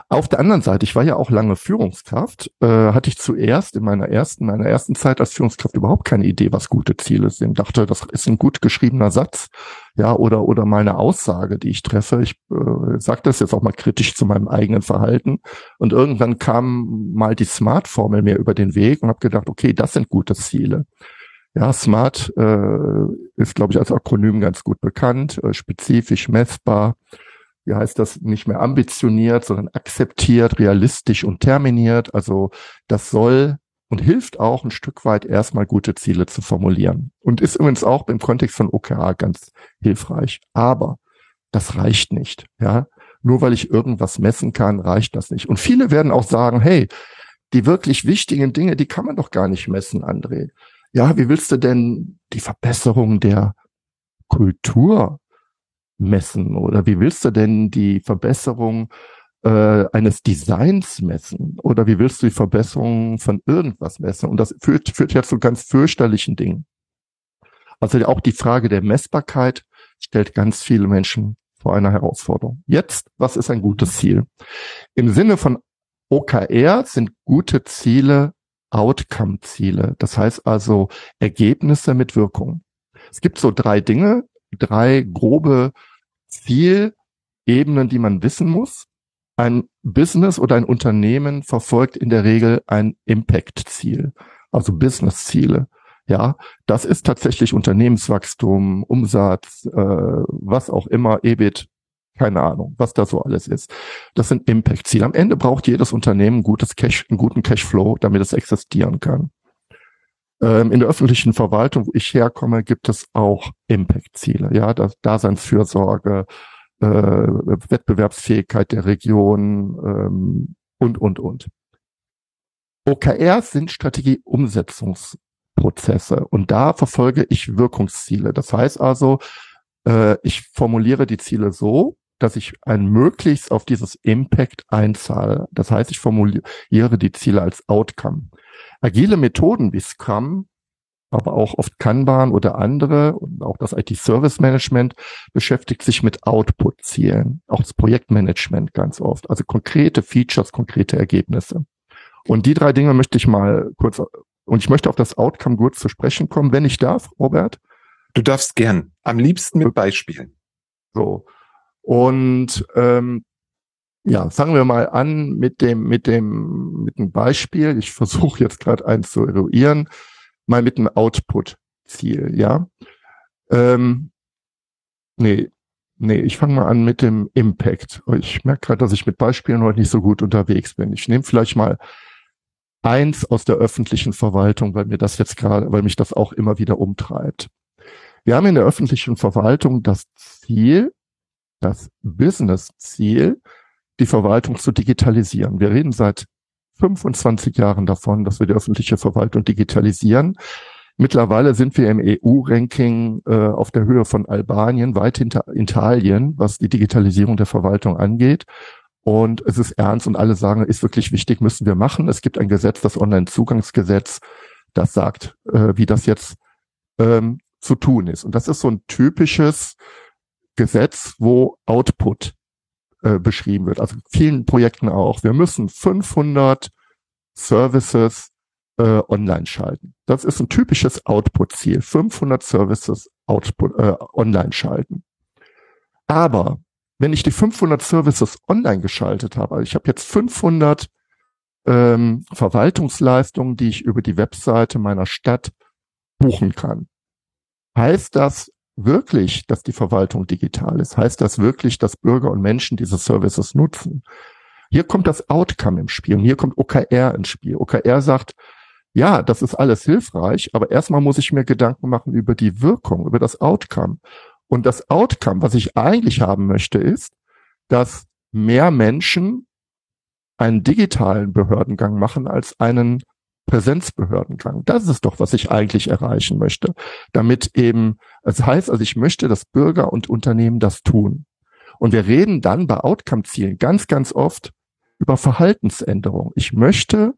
Auf der anderen Seite, ich war ja auch lange Führungskraft, äh, hatte ich zuerst in meiner ersten, meiner ersten Zeit als Führungskraft überhaupt keine Idee, was gute Ziele sind. Dachte, das ist ein gut geschriebener Satz, ja, oder oder mal eine Aussage, die ich treffe. Ich äh, sage das jetzt auch mal kritisch zu meinem eigenen Verhalten. Und irgendwann kam mal die Smart-Formel mir über den Weg und habe gedacht, okay, das sind gute Ziele. Ja, SMART äh, ist, glaube ich, als Akronym ganz gut bekannt, äh, spezifisch, messbar, wie heißt das, nicht mehr ambitioniert, sondern akzeptiert, realistisch und terminiert. Also das soll und hilft auch ein Stück weit erstmal gute Ziele zu formulieren. Und ist übrigens auch im Kontext von OKR ganz hilfreich. Aber das reicht nicht. Ja, nur weil ich irgendwas messen kann, reicht das nicht. Und viele werden auch sagen, hey, die wirklich wichtigen Dinge, die kann man doch gar nicht messen, André. Ja, wie willst du denn die Verbesserung der Kultur messen oder wie willst du denn die Verbesserung äh, eines Designs messen oder wie willst du die Verbesserung von irgendwas messen? Und das führt, führt ja zu ganz fürchterlichen Dingen. Also auch die Frage der Messbarkeit stellt ganz viele Menschen vor einer Herausforderung. Jetzt, was ist ein gutes Ziel? Im Sinne von OKR sind gute Ziele Outcome-Ziele. Das heißt also Ergebnisse mit Wirkung. Es gibt so drei Dinge, drei grobe Zielebenen, die man wissen muss. Ein Business oder ein Unternehmen verfolgt in der Regel ein Impact-Ziel, also Business-Ziele. Ja, das ist tatsächlich Unternehmenswachstum, Umsatz, äh, was auch immer, EBIT, keine Ahnung, was da so alles ist. Das sind Impact-Ziele. Am Ende braucht jedes Unternehmen gutes Cash, einen guten Cashflow, damit es existieren kann. Ähm, in der öffentlichen Verwaltung, wo ich herkomme, gibt es auch Impact-Ziele. Ja, das Daseinsfürsorge, äh, Wettbewerbsfähigkeit der Region ähm, und, und, und. OKRs sind Strategie-Umsetzungsprozesse und da verfolge ich Wirkungsziele. Das heißt also, äh, ich formuliere die Ziele so, dass ich ein möglichst auf dieses Impact einzahle. Das heißt, ich formuliere die Ziele als Outcome. Agile Methoden wie Scrum, aber auch oft Kanban oder andere und auch das IT-Service Management beschäftigt sich mit Output-Zielen, auch das Projektmanagement ganz oft, also konkrete Features, konkrete Ergebnisse. Und die drei Dinge möchte ich mal kurz, und ich möchte auf das Outcome kurz zu sprechen kommen, wenn ich darf, Robert. Du darfst gern, am liebsten mit Beispielen. So. Und ähm, ja, fangen wir mal an mit dem, mit dem, mit dem Beispiel. Ich versuche jetzt gerade eins zu eruieren, mal mit dem Output-Ziel, ja. Ähm, nee, nee, ich fange mal an mit dem Impact. Ich merke gerade, dass ich mit Beispielen heute nicht so gut unterwegs bin. Ich nehme vielleicht mal eins aus der öffentlichen Verwaltung, weil mir das jetzt gerade, weil mich das auch immer wieder umtreibt. Wir haben in der öffentlichen Verwaltung das Ziel, das Business-Ziel, die Verwaltung zu digitalisieren. Wir reden seit 25 Jahren davon, dass wir die öffentliche Verwaltung digitalisieren. Mittlerweile sind wir im EU-Ranking äh, auf der Höhe von Albanien, weit hinter Italien, was die Digitalisierung der Verwaltung angeht. Und es ist ernst und alle sagen, ist wirklich wichtig, müssen wir machen. Es gibt ein Gesetz, das Online-Zugangsgesetz, das sagt, äh, wie das jetzt ähm, zu tun ist. Und das ist so ein typisches Gesetz, wo Output äh, beschrieben wird. Also vielen Projekten auch. Wir müssen 500 Services äh, online schalten. Das ist ein typisches Output-Ziel. 500 Services Output, äh, online schalten. Aber wenn ich die 500 Services online geschaltet habe, also ich habe jetzt 500 ähm, Verwaltungsleistungen, die ich über die Webseite meiner Stadt buchen kann, heißt das, wirklich, dass die Verwaltung digital ist? Heißt das wirklich, dass Bürger und Menschen diese Services nutzen? Hier kommt das Outcome im Spiel und hier kommt OKR ins Spiel. OKR sagt, ja, das ist alles hilfreich, aber erstmal muss ich mir Gedanken machen über die Wirkung, über das Outcome. Und das Outcome, was ich eigentlich haben möchte, ist, dass mehr Menschen einen digitalen Behördengang machen als einen Präsenzbehördengang. Das ist doch, was ich eigentlich erreichen möchte, damit eben, das heißt, also ich möchte, dass Bürger und Unternehmen das tun. Und wir reden dann bei Outcome-Zielen ganz, ganz oft über Verhaltensänderung. Ich möchte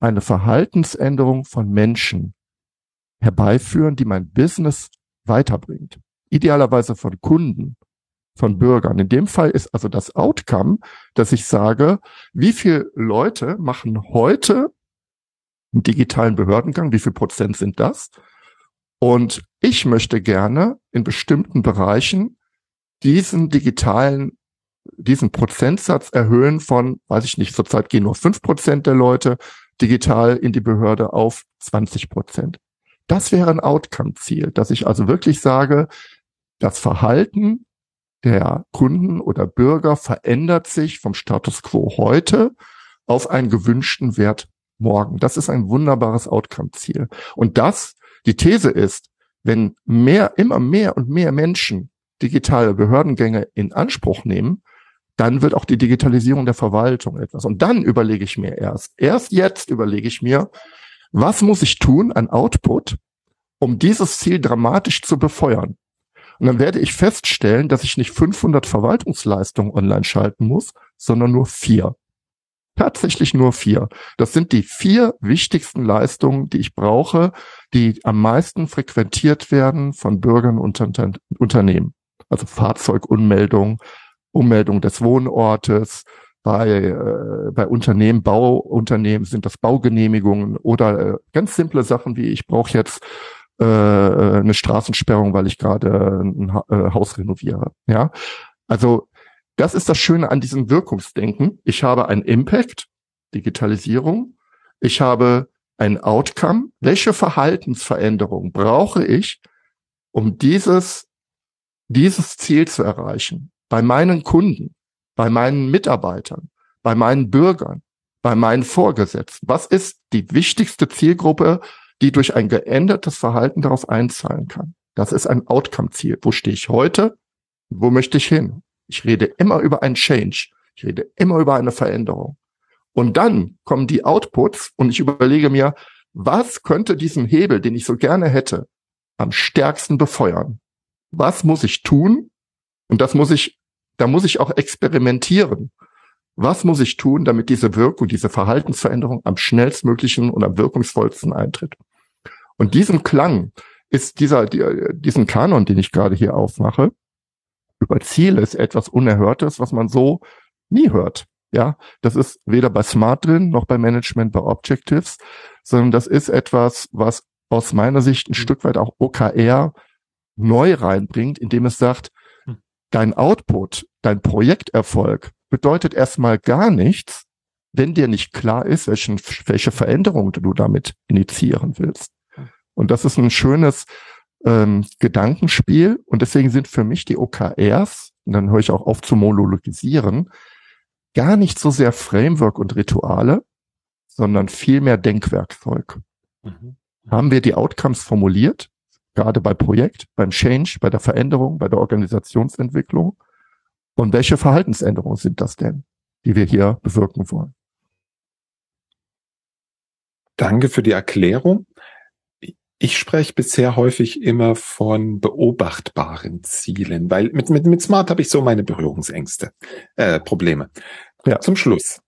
eine Verhaltensänderung von Menschen herbeiführen, die mein Business weiterbringt. Idealerweise von Kunden, von Bürgern. In dem Fall ist also das Outcome, dass ich sage, wie viele Leute machen heute einen digitalen Behördengang. Wie viel Prozent sind das? Und ich möchte gerne in bestimmten Bereichen diesen digitalen, diesen Prozentsatz erhöhen von, weiß ich nicht, zurzeit gehen nur fünf Prozent der Leute digital in die Behörde auf 20 Prozent. Das wäre ein Outcome-Ziel, dass ich also wirklich sage, das Verhalten der Kunden oder Bürger verändert sich vom Status quo heute auf einen gewünschten Wert morgen. Das ist ein wunderbares Outcome-Ziel. Und das, die These ist, wenn mehr, immer mehr und mehr Menschen digitale Behördengänge in Anspruch nehmen, dann wird auch die Digitalisierung der Verwaltung etwas. Und dann überlege ich mir erst, erst jetzt überlege ich mir, was muss ich tun an Output, um dieses Ziel dramatisch zu befeuern? Und dann werde ich feststellen, dass ich nicht 500 Verwaltungsleistungen online schalten muss, sondern nur vier. Tatsächlich nur vier. Das sind die vier wichtigsten Leistungen, die ich brauche, die am meisten frequentiert werden von Bürgern und Unternehmen. Also Fahrzeugunmeldung, Ummeldung des Wohnortes, bei, äh, bei Unternehmen, Bauunternehmen sind das Baugenehmigungen oder äh, ganz simple Sachen wie ich brauche jetzt äh, eine Straßensperrung, weil ich gerade ein ha äh, Haus renoviere. Ja, also das ist das Schöne an diesem Wirkungsdenken. Ich habe ein Impact, Digitalisierung. Ich habe ein Outcome. Welche Verhaltensveränderung brauche ich, um dieses, dieses Ziel zu erreichen? Bei meinen Kunden, bei meinen Mitarbeitern, bei meinen Bürgern, bei meinen Vorgesetzten. Was ist die wichtigste Zielgruppe, die durch ein geändertes Verhalten darauf einzahlen kann? Das ist ein Outcome-Ziel. Wo stehe ich heute? Wo möchte ich hin? Ich rede immer über ein Change. Ich rede immer über eine Veränderung. Und dann kommen die Outputs und ich überlege mir, was könnte diesen Hebel, den ich so gerne hätte, am stärksten befeuern? Was muss ich tun? Und das muss ich, da muss ich auch experimentieren. Was muss ich tun, damit diese Wirkung, diese Verhaltensveränderung am schnellstmöglichen und am wirkungsvollsten eintritt? Und diesem Klang ist dieser, diesen Kanon, den ich gerade hier aufmache, über Ziele ist etwas Unerhörtes, was man so nie hört. Ja, das ist weder bei Smart drin, noch bei Management bei Objectives, sondern das ist etwas, was aus meiner Sicht ein mhm. Stück weit auch OKR neu reinbringt, indem es sagt, hm. dein Output, dein Projekterfolg bedeutet erstmal gar nichts, wenn dir nicht klar ist, welchen, welche Veränderung du damit initiieren willst. Hm. Und das ist ein schönes ähm, Gedankenspiel und deswegen sind für mich die OKRs, und dann höre ich auch auf zu monologisieren, gar nicht so sehr Framework und Rituale, sondern viel mehr Denkwerkzeug. Mhm. Haben wir die Outcomes formuliert, gerade bei Projekt, beim Change, bei der Veränderung, bei der Organisationsentwicklung? Und welche Verhaltensänderungen sind das denn, die wir hier bewirken wollen? Danke für die Erklärung. Ich spreche bisher häufig immer von beobachtbaren Zielen, weil mit, mit, mit Smart habe ich so meine Berührungsängste, äh, Probleme. Ja. Zum Schluss.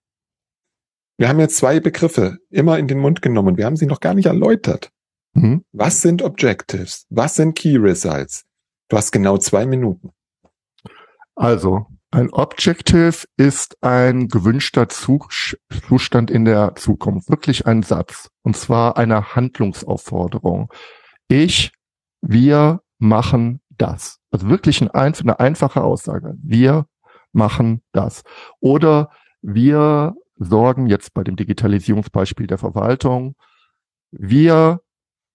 Wir haben jetzt zwei Begriffe immer in den Mund genommen. Wir haben sie noch gar nicht erläutert. Mhm. Was sind Objectives? Was sind Key Results? Du hast genau zwei Minuten. Also, ein Objective ist ein gewünschter Zustand in der Zukunft, wirklich ein Satz, und zwar eine Handlungsaufforderung. Ich, wir machen das. Also wirklich ein, eine einfache Aussage. Wir machen das. Oder wir sorgen jetzt bei dem Digitalisierungsbeispiel der Verwaltung, wir,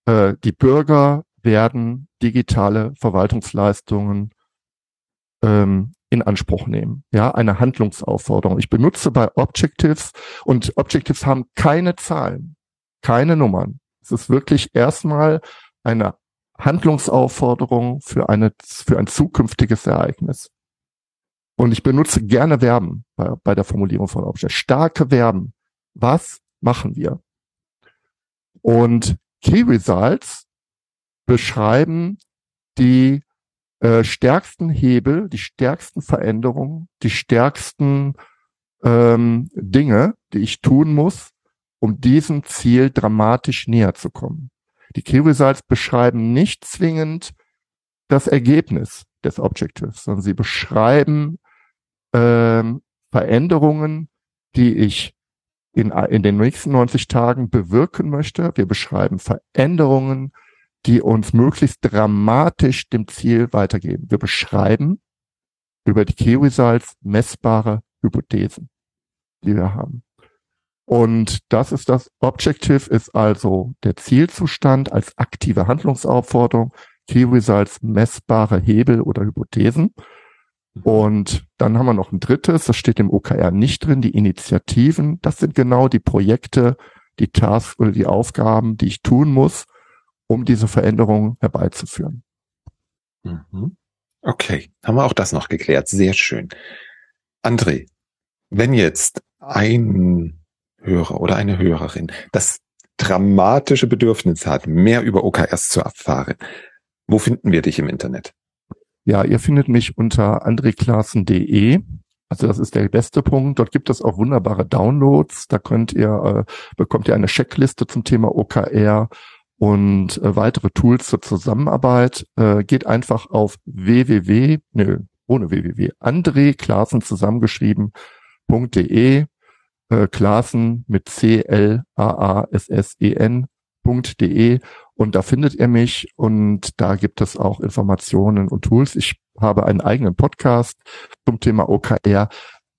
äh, die Bürger werden digitale Verwaltungsleistungen ähm, in Anspruch nehmen. Ja, eine Handlungsaufforderung. Ich benutze bei Objectives und Objectives haben keine Zahlen, keine Nummern. Es ist wirklich erstmal eine Handlungsaufforderung für eine, für ein zukünftiges Ereignis. Und ich benutze gerne Verben bei, bei der Formulierung von Objectives. Starke Verben. Was machen wir? Und Key Results beschreiben die äh, stärksten Hebel, die stärksten Veränderungen, die stärksten ähm, Dinge, die ich tun muss, um diesem Ziel dramatisch näher zu kommen. Die Key Results beschreiben nicht zwingend das Ergebnis des Objectives, sondern sie beschreiben ähm, Veränderungen, die ich in, in den nächsten 90 Tagen bewirken möchte. Wir beschreiben Veränderungen, die uns möglichst dramatisch dem Ziel weitergeben. Wir beschreiben über die Key Results messbare Hypothesen, die wir haben. Und das ist das Objective ist also der Zielzustand als aktive Handlungsaufforderung, Key Results messbare Hebel oder Hypothesen. Und dann haben wir noch ein drittes, das steht im OKR nicht drin, die Initiativen. Das sind genau die Projekte, die Tasks oder die Aufgaben, die ich tun muss, um diese Veränderung herbeizuführen. Mhm. Okay, haben wir auch das noch geklärt. Sehr schön. André, wenn jetzt ein Hörer oder eine Hörerin das dramatische Bedürfnis hat, mehr über OKRs zu erfahren, wo finden wir dich im Internet? Ja, ihr findet mich unter andreklassen.de. Also das ist der beste Punkt. Dort gibt es auch wunderbare Downloads. Da könnt ihr, äh, bekommt ihr eine Checkliste zum Thema OKR und äh, weitere Tools zur Zusammenarbeit. Äh, geht einfach auf www, nö, ohne www, André Klassen zusammengeschrieben.de, äh, Klassen mit C-L-A-A-S-S-E-N.de und da findet ihr mich und da gibt es auch Informationen und Tools. Ich habe einen eigenen Podcast zum Thema OKR,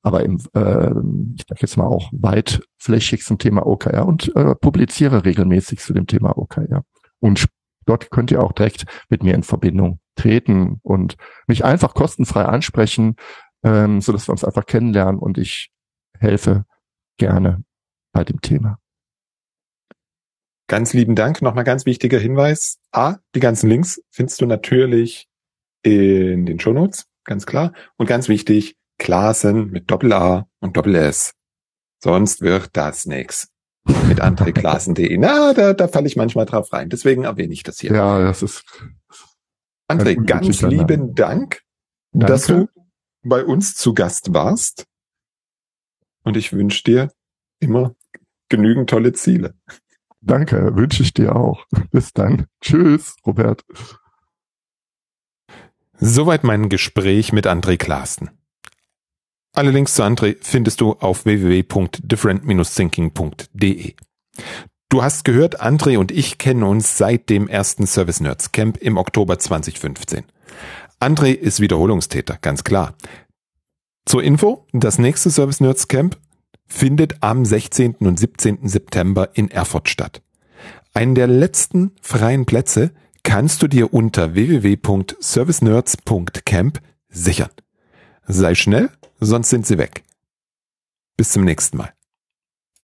aber im, äh, ich sage jetzt mal auch weitflächig zum Thema OKR und äh, publiziere regelmäßig zu dem Thema OKR. Und dort könnt ihr auch direkt mit mir in Verbindung treten und mich einfach kostenfrei ansprechen, ähm, so dass wir uns einfach kennenlernen und ich helfe gerne bei dem Thema. Ganz lieben Dank. Nochmal ganz wichtiger Hinweis. A, die ganzen Links findest du natürlich in den Shownotes, ganz klar. Und ganz wichtig, Klassen mit Doppel A und Doppel S. Sonst wird das nix. Mit andreklassen.de. Na, da, da falle ich manchmal drauf rein. Deswegen erwähne ich das hier. Ja, das ist. André, ganz lieben Dank, Danke. dass du bei uns zu Gast warst. Und ich wünsche dir immer genügend tolle Ziele. Danke, wünsche ich dir auch. Bis dann. Tschüss, Robert. Soweit mein Gespräch mit André Klaassen. Alle Links zu André findest du auf www.different-thinking.de. Du hast gehört, André und ich kennen uns seit dem ersten Service Nerds Camp im Oktober 2015. André ist Wiederholungstäter, ganz klar. Zur Info, das nächste Service Nerds Camp findet am 16. und 17. September in Erfurt statt. Einen der letzten freien Plätze kannst du dir unter www.servicenerds.camp sichern. Sei schnell, sonst sind sie weg. Bis zum nächsten Mal.